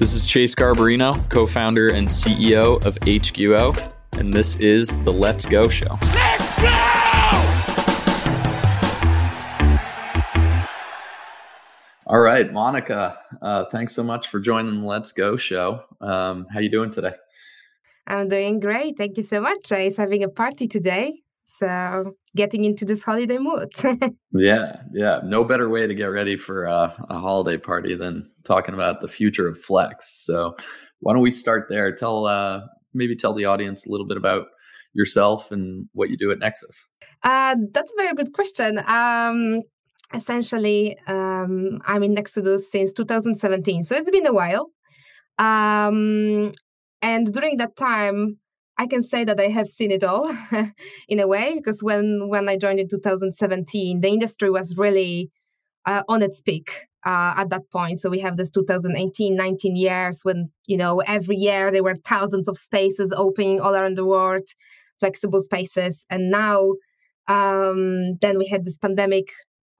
This is Chase Garbarino, co founder and CEO of HQO, and this is the Let's Go Show. Let's go! All right, Monika, uh, thanks so much for joining the Let's Go Show. Um, how you doing today? I'm doing great. Thank you so much. Is having a party today. So getting into this holiday mood. yeah, yeah. No better way to get ready for uh, a holiday party than talking about the future of Flex. So why don't we start there? Tell uh, maybe tell the audience a little bit about yourself and what you do at Nexudus. Uh, that's a very good question. Um, essentially, um, I'm in Nexudus since 2017, so it's been a while. Um, and during that time, I can say that I have seen it all in a way because when when I joined in 2017, the industry was really uh, on its peak uh, at that point. So we have this 2018, 19 years when you know every year there were thousands of spaces opening all around the world, flexible spaces, and now um, then we had this pandemic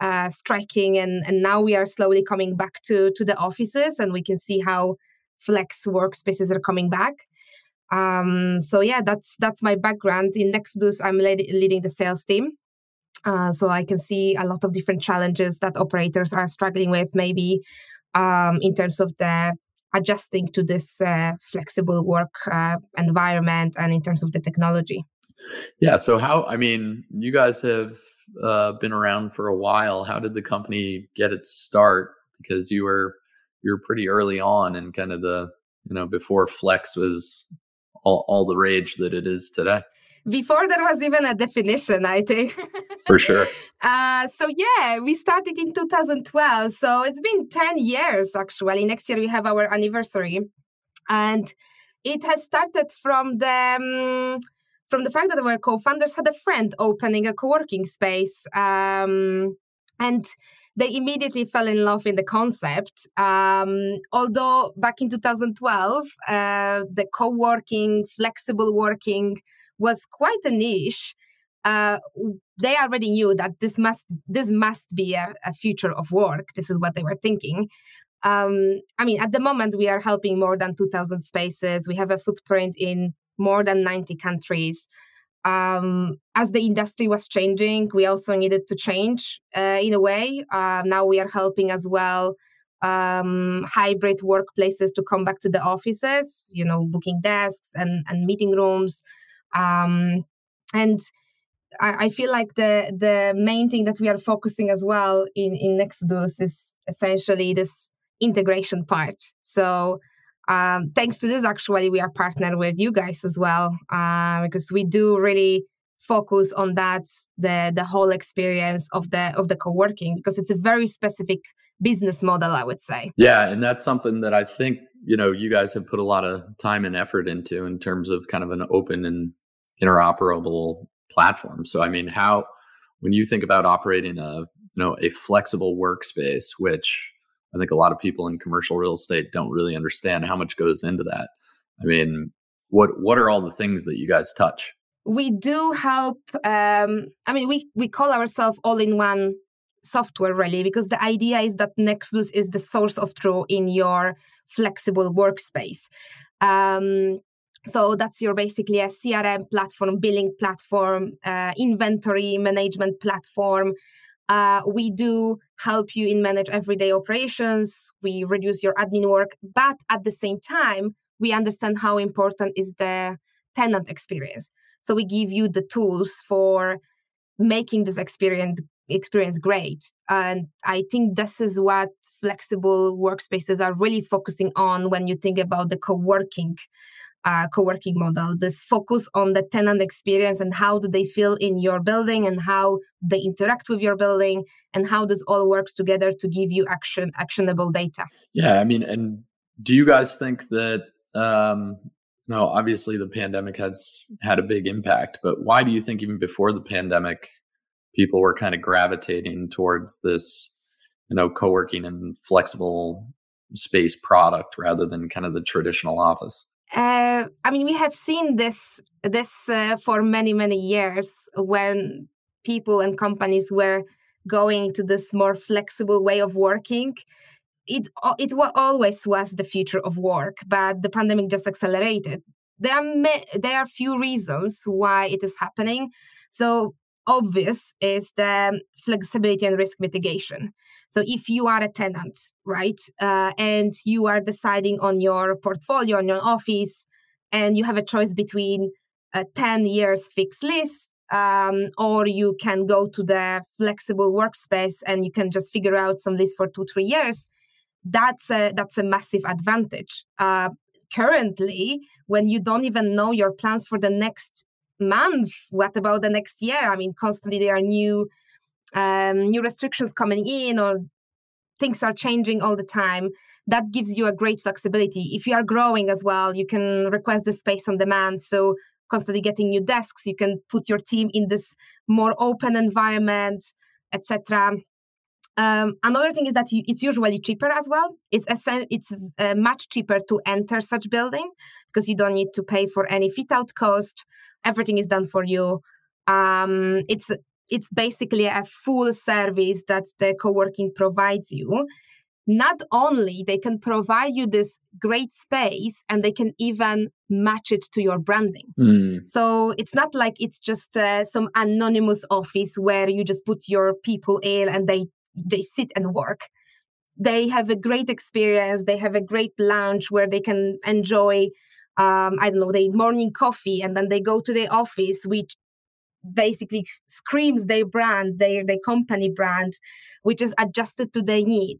uh, striking, and and now we are slowly coming back to to the offices, and we can see how flex workspaces are coming back. Um, so yeah, that's that's my background. In Nexudus, I'm leading the sales team. Uh, so I can see a lot of different challenges that operators are struggling with, maybe um, in terms of the adjusting to this uh, flexible work uh, environment and in terms of the technology. Yeah. So how? I mean, you guys have uh, been around for a while. How did the company get its start? Because you were you were pretty early on and kind of the you know before Flex was all, all the rage that it is today. Before there was even a definition i think. For sure. Uh, so yeah we started in 2012 so it's been 10 years actually. Next year we have our anniversary. And it has started from the um, from the fact that our co-founders had a friend opening a co-working space um, and they immediately fell in love in the concept. Um, although back in 2012, uh, the co working, flexible working was quite a niche. Uh, they already knew that this must this must be a, a future of work. This is what they were thinking. Um, I mean, at the moment, we are helping more than 2,000 spaces. We have a footprint in more than 90 countries um, as the industry was changing, we also needed to change uh, in a way. Uh, now we are helping as well um, hybrid workplaces to come back to the offices, you know, booking desks and, and meeting rooms. Um, and I, I, feel like the the main thing that we are focusing as well in, in Nexudus is essentially this integration part. So um, thanks to this, actually, we are partnered with you guys as well uh, because we do really focus on that the the whole experience of the of the co-working because it's a very specific business model i would say. Yeah and that's something that i think you know you guys have put a lot of time and effort into in terms of kind of an open and interoperable platform. So i mean how when you think about operating a you know a flexible workspace which I think a lot of people in commercial real estate don't really understand how much goes into that. I mean, what what are all the things that you guys touch? We do help. Um, I mean, we we call ourselves all in one software really because the idea is that Nexudus is the source of truth in your flexible workspace. Um, so that's your basically a CRM platform, billing platform, uh, inventory management platform, uh, we do help you in manage everyday operations. We reduce your admin work, but at the same time, we understand how important is the tenant experience. So we give you the tools for making this experience experience great. And I think this is what flexible workspaces are really focusing on when you think about the co-working uh, co-working model. This focus on the tenant experience and how do they feel in your building and how they interact with your building and how this all works together to give you action actionable data. Yeah i mean and do you guys think that um no obviously the pandemic has had a big impact but why do you think even before the pandemic people were kind of gravitating towards this you know co-working and flexible space product rather than kind of the traditional office uh, I mean, we have seen this this uh, for many many years when people and companies were going to this more flexible way of working. it it always was the future of work, but the pandemic just accelerated. There are there are few reasons why it is happening. So obvious is the flexibility and risk mitigation. So if you are a tenant, right, uh, and you are deciding on your portfolio, on your office, and you have a choice between a 10 years fixed lease um, or you can go to the flexible workspace and you can just figure out some lease for two three years that's a that's a massive advantage uh, currently when you don't even know your plans for the next month what about the next year? I mean constantly there are new um, new restrictions coming in or things are changing all the time. That gives you a great flexibility. If you are growing as well you can request the space on demand. So constantly getting new desks you can put your team in this more open environment etc um, another thing is that it's usually cheaper as well. It's it's uh, much cheaper to enter such building because you don't need to pay for any fit out cost. Everything is done for you. Um, it's it's basically a full service that the co-working provides you. Not only they can provide you this great space and they can even match it to your branding. Mm. So it's not like it's just uh, some anonymous office where you just put your people in and they they sit and work. They have a great experience. They have a great lunch where they can enjoy um, i don't know their morning coffee and then they go to their office which basically screams their brand their their company brand which is adjusted to their need.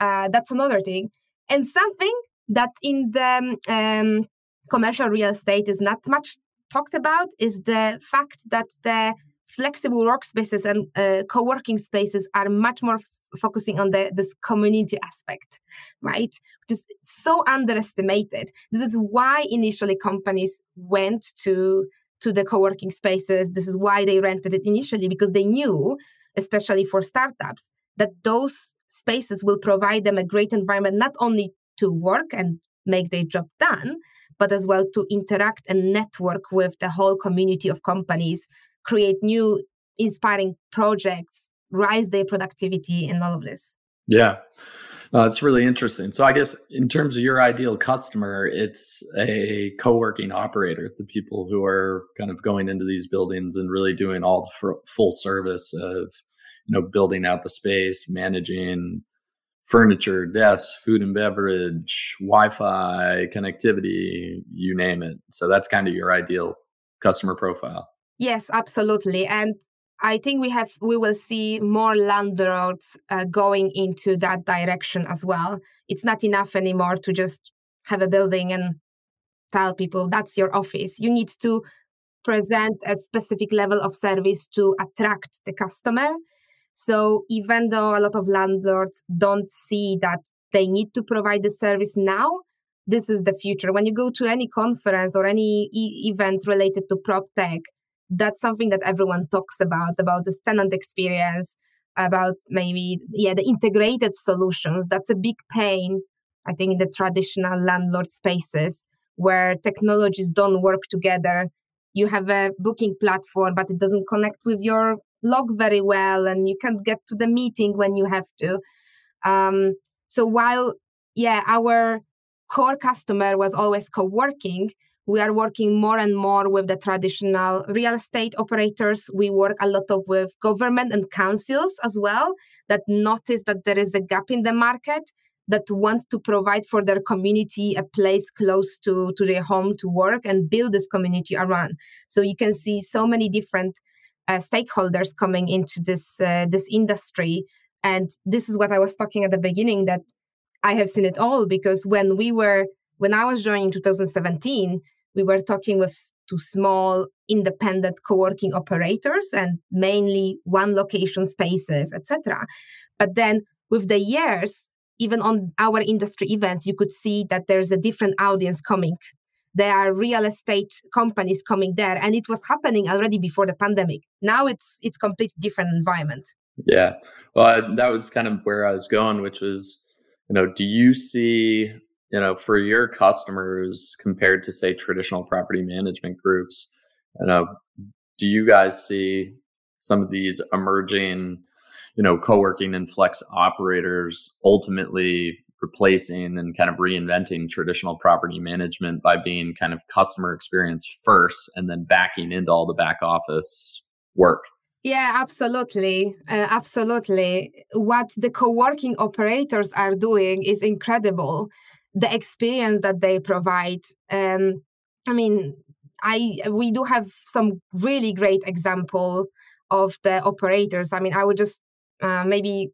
Uh, that's another thing. And something that in the um, commercial real estate is not much talked about is the fact that the flexible workspaces and uh, co-working spaces are much more f- focusing on the this community aspect right? Which is so underestimated. This is why initially companies went to to the co-working spaces. This is why they rented it initially because they knew especially for startups that those spaces will provide them a great environment not only to work and make their job done but as well to interact and network with the whole community of companies create new inspiring projects, rise their productivity, and all of this. Yeah. Uh, it's really interesting. So, I guess in terms of your ideal customer, it's a co-working operator, the people who are kind of going into these buildings and really doing all the f- full service of, you know, building out the space, managing furniture, desks, food and beverage, Wi-Fi, connectivity, you name it. So that's kind of your ideal customer profile. Yes, absolutely. And I think we have we will see more landlords uh, going into that direction as well. It's not enough anymore to just have a building and tell people that's your office. You need to present a specific level of service to attract the customer. So even though a lot of landlords don't see that they need to provide the service now, this is the future. When you go to any conference or any e- event related to prop tech, that's something that everyone talks about about the tenant experience about maybe yeah the integrated solutions. That's a big pain i think in the traditional landlord spaces where technologies don't work together. You have a booking platform but it doesn't connect with your log very well and you can't get to the meeting when you have to. Um, so while yeah our core customer was always co-working we are working more and more with the traditional real estate operators. We work a lot of with government and councils as well that notice that there is a gap in the market that want to provide for their community a place close to, to their home to work and build this community around. So you can see so many different uh, stakeholders coming into this uh, this industry. And this is what I was talking at the beginning that I have seen it all because when we were when I was joining in 2017, we were talking with to small independent co-working operators and mainly one location spaces, etc. But then with the years, even on our industry events, you could see that there's a different audience coming. There are real estate companies coming there, and it was happening already before the pandemic. Now it's it's completely different environment. Yeah, well, that was kind of where I was going, which was you know, do you see, you know, for your customers compared to say traditional property management groups, you know, do you guys see some of these emerging, you know, co-working and flex operators ultimately replacing and kind of reinventing traditional property management by being kind of customer experience first and then backing into all the back office work. Yeah, absolutely. Uh, absolutely. What the co working operators are doing is incredible. The experience that they provide. Um, I mean, I we do have some really great example of the operators. I mean, I would just uh, maybe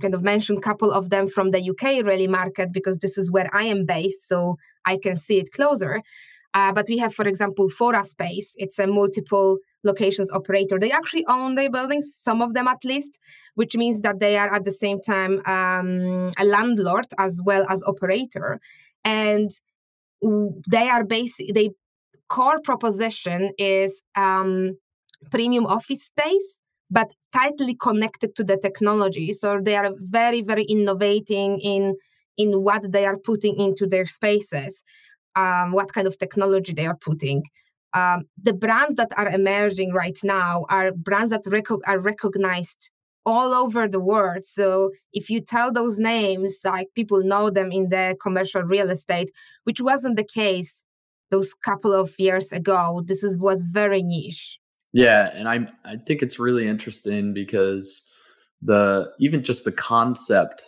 kind of mention a couple of them from the UK really market because this is where I am based, so I can see it closer. Uh, but we have, for example, Fora Space. It's a multiple locations operator. They actually own their buildings, some of them at least, which means that they are at the same time um, a landlord as well as operator. And they are basic. They core proposition is um, premium office space but tightly connected to the technology. So they are very, very innovating in in what they are putting into their spaces, um, what kind of technology they are putting. Um, the brands that are emerging right now are brands that rec- are recognized all over the world. So if you tell those names, like people know them in the commercial real estate, which wasn't the case those couple of years ago. This is was very niche. Yeah, and I I think it's really interesting because the even just the concept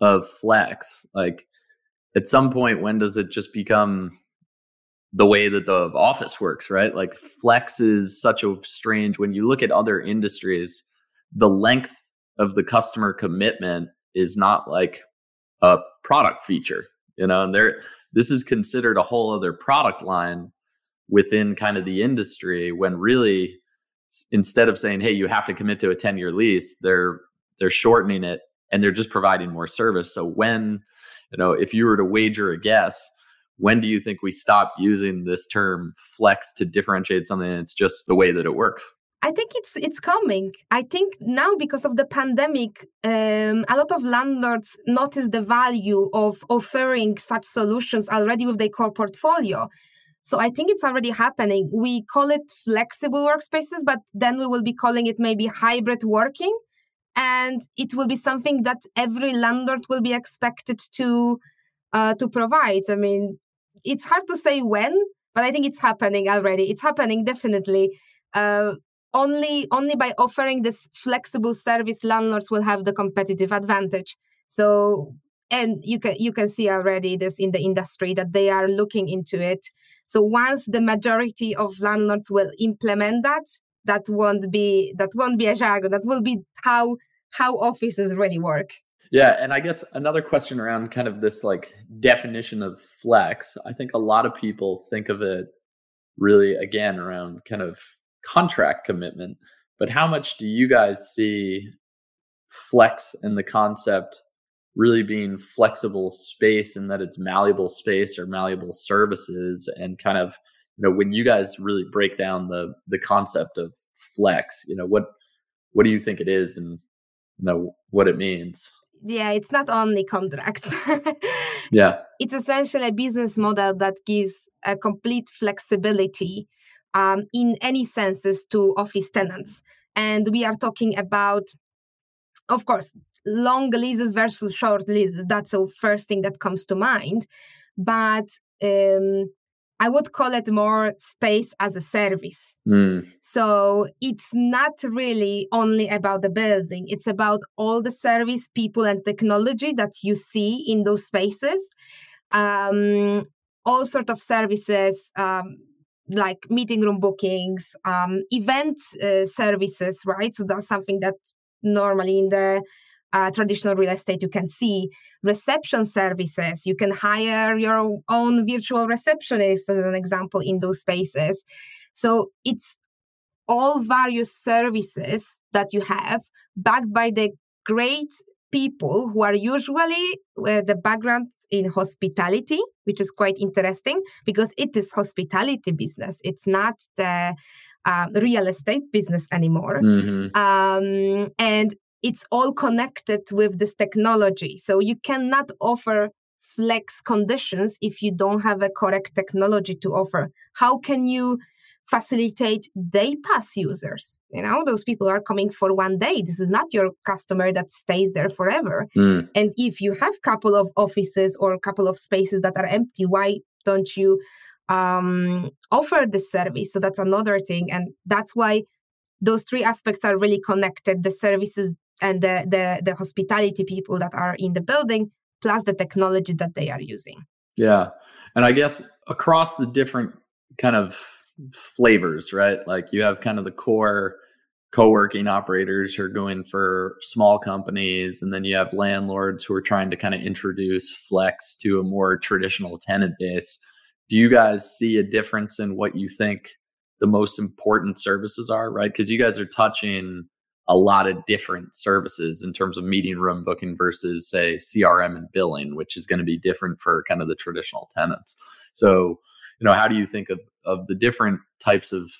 of flex, like at some point when does it just become the way that the office works, right? Like flex is such a strange when you look at other industries, the length of the customer commitment is not like a product feature, you know, and there this is considered a whole other product line within kind of the industry when really instead of saying, "Hey, you have to commit to a 10-year lease," they're they're shortening it and they're just providing more service. So when, you know, if you were to wager a guess, when do you think we stop using this term flex to differentiate something it's just the way that it works? I think it's it's coming. I think now because of the pandemic, um, a lot of landlords notice the value of offering such solutions already with their core portfolio. So I think it's already happening. We call it flexible workspaces, but then we will be calling it maybe hybrid working. And it will be something that every landlord will be expected to uh, to provide. I mean, it's hard to say when, but I think it's happening already. It's happening definitely. Uh, only only by offering this flexible service, landlords will have the competitive advantage. So and you can you can see already this in the industry that they are looking into it so once the majority of landlords will implement that, that won't be that won't be a jargon. That will be how how offices really work. Yeah, and I guess another question around kind of this like definition of flex. I think a lot of people think of it really again around kind of contract commitment. But how much do you guys see flex in the concept really being flexible space and that it's malleable space or malleable services and kind of you know when you guys really break down the the concept of flex you know what what do you think it is and you know what it means yeah it's not only contracts yeah it's essentially a business model that gives a complete flexibility um, in any senses to office tenants and we are talking about of course long leases versus short leases. That's the first thing that comes to mind. But um, I would call it more space as a service. Mm. So it's not really only about the building, it's about all the service, people, and technology that you see in those spaces. Um, all sort of services um, like meeting room bookings, um, event uh, services, right? So that's something that normally in the uh, traditional real estate, you can see reception services. You can hire your own virtual receptionist, as an example, in those spaces. So it's all various services that you have backed by the great people who are usually uh, the backgrounds in hospitality, which is quite interesting because it is hospitality business. It's not the uh, real estate business anymore. Mm-hmm. Um, and it's all connected with this technology. So you cannot offer flex conditions if you don't have a correct technology to offer. How can you facilitate day pass users. You know, those people are coming for one day. This is not your customer that stays there forever. Mm. And if you have a couple of offices or a couple of spaces that are empty, why don't you um, offer this service? So that's another thing. And that's why those three aspects are really connected the services and the, the, the hospitality people that are in the building, plus the technology that they are using. Yeah. And I guess across the different kind of flavors, right? Like you have kind of the core co-working operators who are going for small companies and then you have landlords who are trying to kind of introduce flex to a more traditional tenant base do you guys see a difference in what you think the most important services are right because you guys are touching a lot of different services in terms of meeting room booking versus say crm and billing which is going to be different for kind of the traditional tenants so you know how do you think of, of the different types of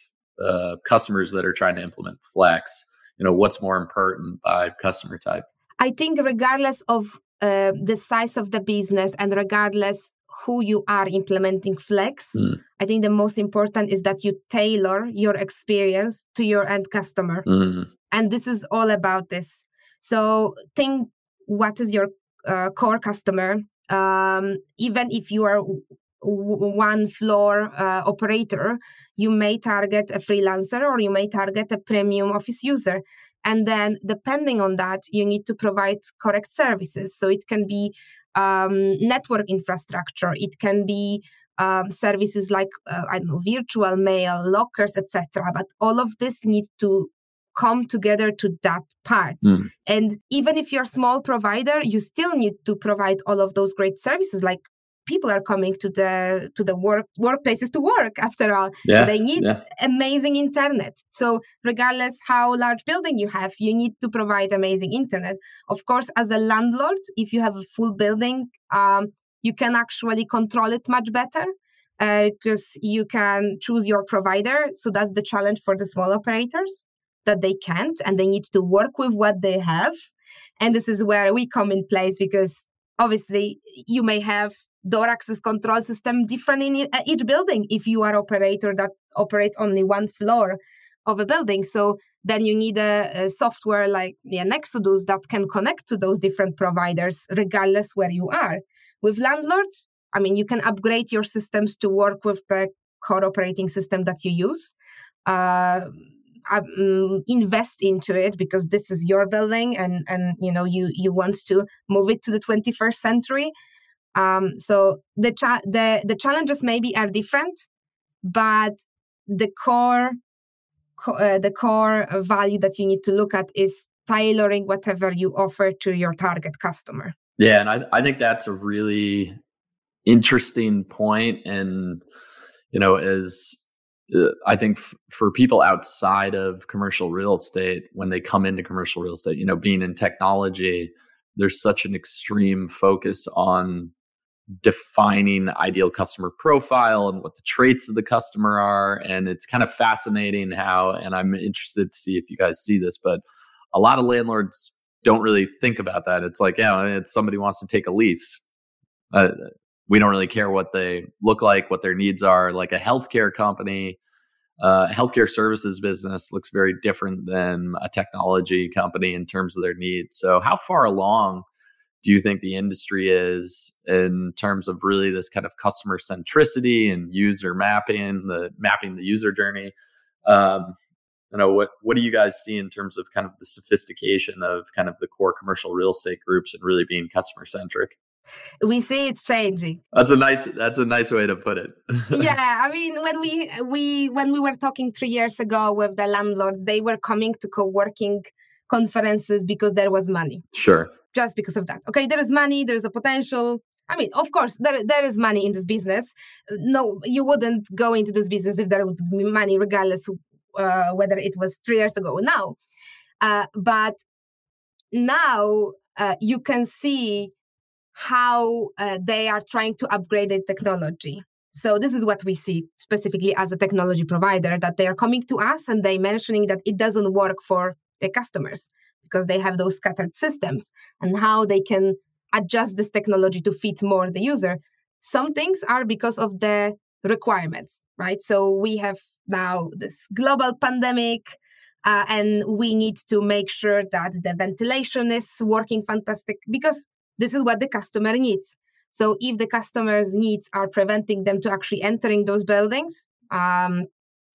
uh, customers that are trying to implement flex you know what's more important by customer type i think regardless of uh, the size of the business and regardless who you are implementing flex mm. i think the most important is that you tailor your experience to your end customer mm. And this is all about this so think what is your uh, core customer um, even if you are one floor uh, operator, you may target a freelancer or you may target a premium office user. And then, depending on that, you need to provide correct services. So it can be um, network infrastructure, it can be um, services like uh, I don't know, virtual mail, lockers, etc. But all of this need to come together to that part. Mm. And even if you're a small provider, you still need to provide all of those great services like people are coming to the to the work workplaces to work after all yeah, so they need yeah. amazing internet so regardless how large building you have you need to provide amazing internet of course as a landlord if you have a full building um, you can actually control it much better because uh, you can choose your provider so that's the challenge for the small operators that they can't and they need to work with what they have. And this is where we come in place because obviously you may have door access control system different in each building if you are operator that operates only one floor of a building. So then you need a, a software like yeah, Nexudus that can connect to those different providers regardless where you are. With landlords i mean you can upgrade your systems to work with the core operating system that you use. Uh, um, invest into it because this is your building and and you know you you want to move it to the 21st century um, so the, cha- the the challenges maybe are different, but the core co- uh, the core value that you need to look at is tailoring whatever you offer to your target customer. Yeah, and I I think that's a really interesting point, and you know, as I think f- for people outside of commercial real estate, when they come into commercial real estate, you know, being in technology, there's such an extreme focus on defining ideal customer profile and what the traits of the customer are. And it's kind of fascinating how, and I'm interested to see if you guys see this, but a lot of landlords don't really think about that. It's like, yeah, it's somebody wants to take a lease. Uh, we don't really care what they look like, what their needs are. Like a healthcare company, uh, healthcare services business looks very different than a technology company in terms of their needs. So, how far along do you think the industry is in terms of really this kind of customer centricity and user mapping, the mapping the user journey? Um, you know what what do you guys see in terms of kind of the sophistication of kind of the core commercial real estate groups and really being customer centric? We see it's changing that's a nice that's a nice way to put it yeah i mean when we we when we were talking three years ago with the landlords they were coming to co-working conferences because there was money sure just because of that. Okay, there is money, there is a potential. I mean, of course, there there is money in this business. No, you wouldn't go into this business if there would be money, regardless uh, whether it was three years ago or now. Uh, but now uh, you can see how uh, they are trying to upgrade the technology. So this is what we see specifically as a technology provider that they are coming to us and they mentioning that it doesn't work for their customers because they have those scattered systems and how they can adjust this technology to fit more the user. Some things are because of the requirements, right? So we have now this global pandemic. Uh, and we need to make sure that the ventilation is working fantastic because this is what the customer needs. So if the customer's needs are preventing them to actually entering those buildings, um,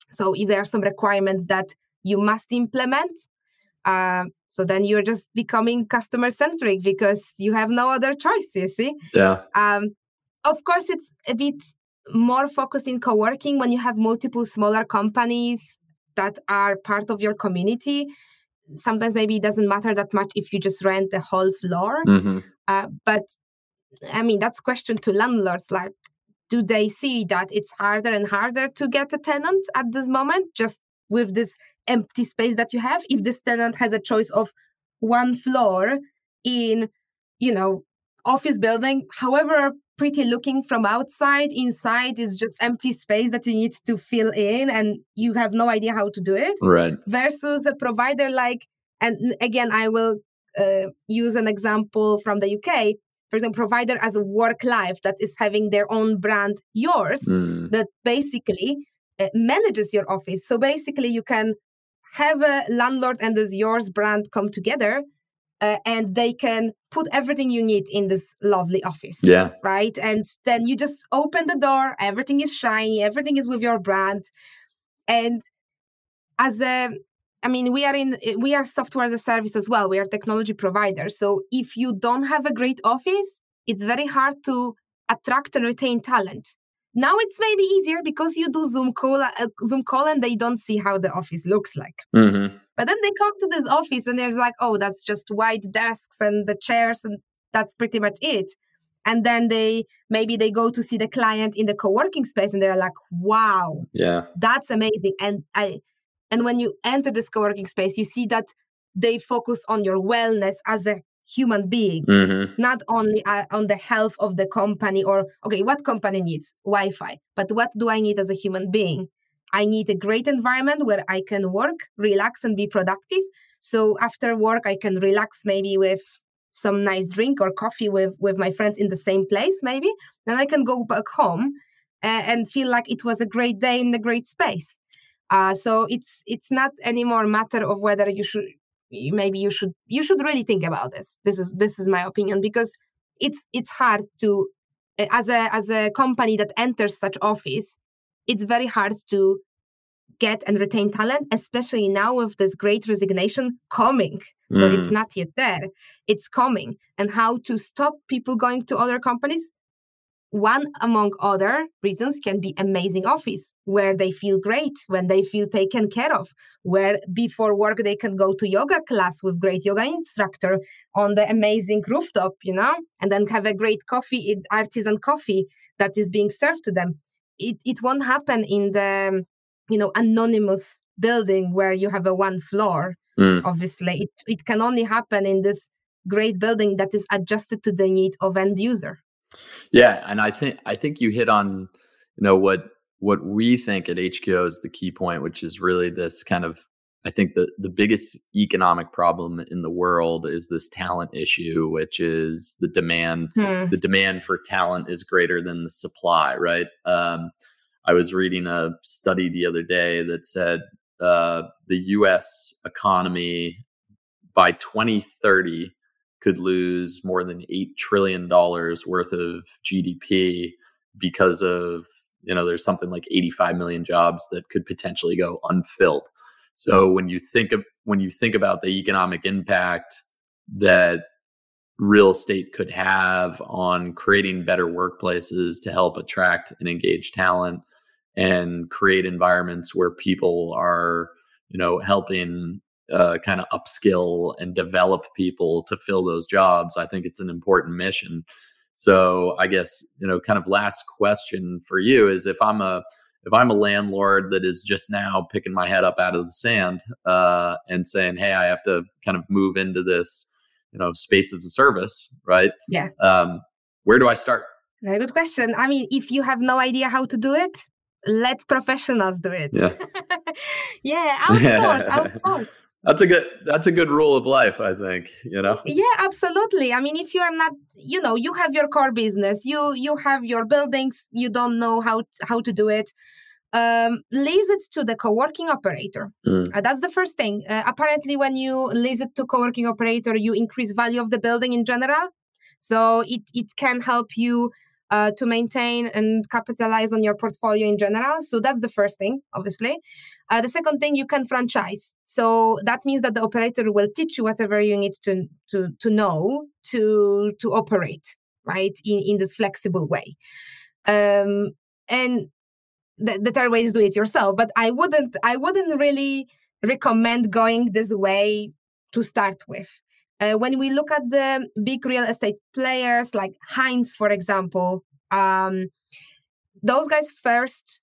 so if there are some requirements that you must implement, uh, so then you're just becoming customer centric because you have no other choice. You see? Yeah. Um, of course, it's a bit more focused in co-working when you have multiple smaller companies that are part of your community sometimes maybe it doesn't matter that much if you just rent the whole floor mm-hmm. Uh, but i mean that's question to landlords like do they see that it's harder and harder to get a tenant at this moment just with this empty space that you have? If this tenant has a choice of one floor in you know office building however pretty looking from outside inside is just empty space that you need to fill in and you have no idea how to do it right. versus a provider like and again i will uh, use an example from the uk for example provider as a work life that is having their own brand yours mm. that basically uh, manages your office so basically you can have a landlord and this yours brand come together uh, and they can put everything you need in this lovely office. Yeah. Right. And then you just open the door, everything is shiny, everything is with your brand. And as a, I mean, we are in, we are software as a service as well. We are technology providers. So if you don't have a great office, it's very hard to attract and retain talent. Now it's maybe easier because you do Zoom call, uh, Zoom call, and they don't see how the office looks like. Mm-hmm. But then they come to this office and there's like, oh, that's just white desks and the chairs, and that's pretty much it. And then they maybe they go to see the client in the co-working space and they're like, wow, yeah, that's amazing. And I, and when you enter this co-working space, you see that they focus on your wellness as a human being, mm-hmm. not only uh, on the health of the company or, okay, what company needs Wi Fi, but what do I need as a human being? I need a great environment where I can work, relax, and be productive. So after work, I can relax maybe with some nice drink or coffee with, with my friends in the same place, maybe. Then I can go back home uh, and feel like it was a great day in a great space. Uh, so it's it's not anymore a matter of whether you should maybe you should you should really think about this. This is this is my opinion because it's it's hard to as a as a company that enters such office it's very hard to get and retain talent especially now with this great resignation coming. So mm. it's not yet there. It's coming. And how to stop people going to other companies one among other reasons can be amazing office where they feel great when they feel taken care of where before work they can go to yoga class with great yoga instructor on the amazing rooftop you know and then have a great coffee artisan coffee that is being served to them. It, it won't happen in the you know anonymous building where you have a one floor mm. obviously. It, it can only happen in this great building that is adjusted to the need of end user yeah, and I think I think you hit on you know what what we think at HQO is the key point, which is really this kind of I think the the biggest economic problem in the world is this talent issue, which is the demand. Hmm. The demand for talent is greater than the supply, right? Um, I was reading a study the other day that said uh, the U.S. economy by 2030 could lose more than $8 trillion worth of GDP because of, you know, there's something like 85 million jobs that could potentially go unfilled. So when you think of, when you think about the economic impact that real estate could have on creating better workplaces to help attract and engage talent and create environments where people are you know helping uh, kind of upskill and develop people to fill those jobs. I think it's an important mission. So I guess you know, kind of last question for you is if I'm a if I'm a landlord that is just now picking my head up out of the sand uh, and saying, "Hey, I have to kind of move into this, you know, space as a service," right? Yeah. Um, where do I start? Very good question. I mean, if you have no idea how to do it, let professionals do it. Yeah. yeah, outsource, outsource that's a good that's a good rule of life i think you know? Yeah absolutely. I mean if you're not you know you have your core business you you have your buildings you don't know how how to do it um, lease it to the co-working operator. Mm. uh, that's the first thing. Uh, apparently when you lease it to co-working operator you increase value of the building in general. So it it can help you uh, to maintain and capitalize on your portfolio in general. So that's the first thing, obviously. Uh, the second thing, you can franchise. So that means that the operator will teach you whatever you need to to to know to to operate right in in this flexible way. Um, and the, the third way is do it yourself. But I wouldn't I wouldn't really recommend going this way to start with. Uh, when we look at the big real estate players like Hines, for example, um, those guys first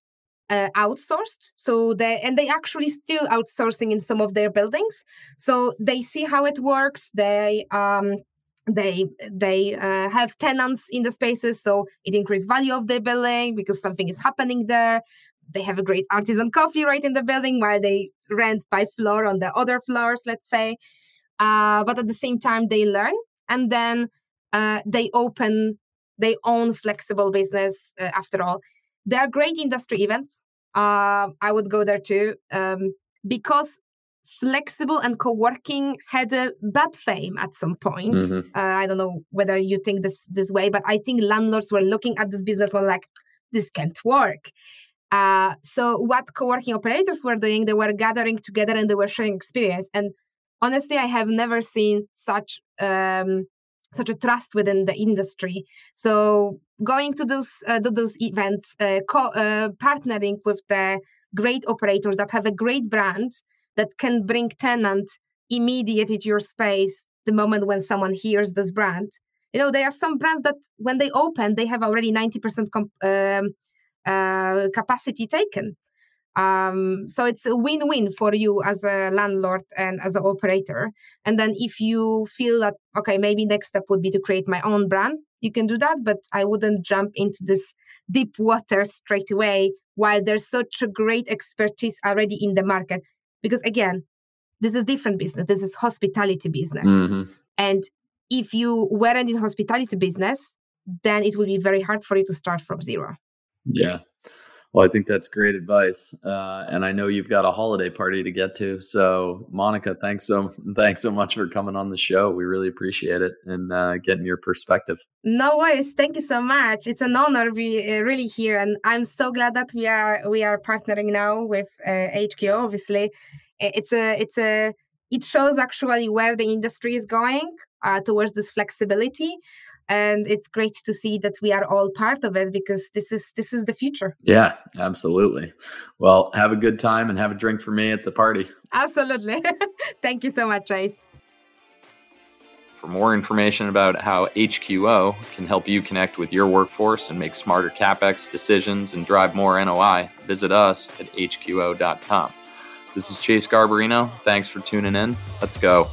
uh, outsourced. So they and they actually still outsourcing in some of their buildings. So they see how it works. They um they they uh, have tenants in the spaces. So it increases value of their building because something is happening there. They have a great artisan coffee right in the building while they rent by floor on the other floors let's say uh, but at the same time they learn and then uh, they open their own flexible business uh, after all. There are great industry events uh, i would go there too um, because flexible and co-working had a bad fame at some point. Mm-hmm. Uh, i don't know whether you think this this way but i think landlords were looking at this business more like this can't work. Uh, so what co-working operators were doing they were gathering together and they were sharing experience and honestly, I have never seen such um, such a trust within the industry. So going to those uh, to those events, uh, co- uh, partnering with the great operators that have a great brand that can bring tenant immediately to your space the moment when someone hears this brand. You know, there are some brands that when they open, they have already 90% comp- um, uh, capacity taken. Um, so it's a win-win for you as a landlord and as an operator. And then if you feel that okay, maybe next step would be to create my own brand, you can do that. But I wouldn't jump into this deep water straight away while there's such a great expertise already in the market. Because again, this is different business. This is hospitality business. Mm-hmm. And if you weren't in hospitality business, then it would be very hard for you to start from zero. Yeah. Well, I think that's great advice, uh, and I know you've got a holiday party to get to. So, Monika, thanks so thanks so much for coming on the show. We really appreciate it and uh, getting your perspective. No worries. Thank you so much. It's an honor to be uh, really here, and I'm so glad that we are we are partnering now with HQO. Uh, obviously, it's a it's a it shows actually where the industry is going uh, towards this flexibility and it's great to see that we are all part of it because this is this is the future. Yeah absolutely. Well have a good time and have a drink for me at the party. Absolutely. Thank you so much Chase. for more information about how hqo can help you connect with your workforce and make smarter capex decisions and drive more noi visit us at hqo.com this is chase garbarino. Thanks for tuning in. Let's go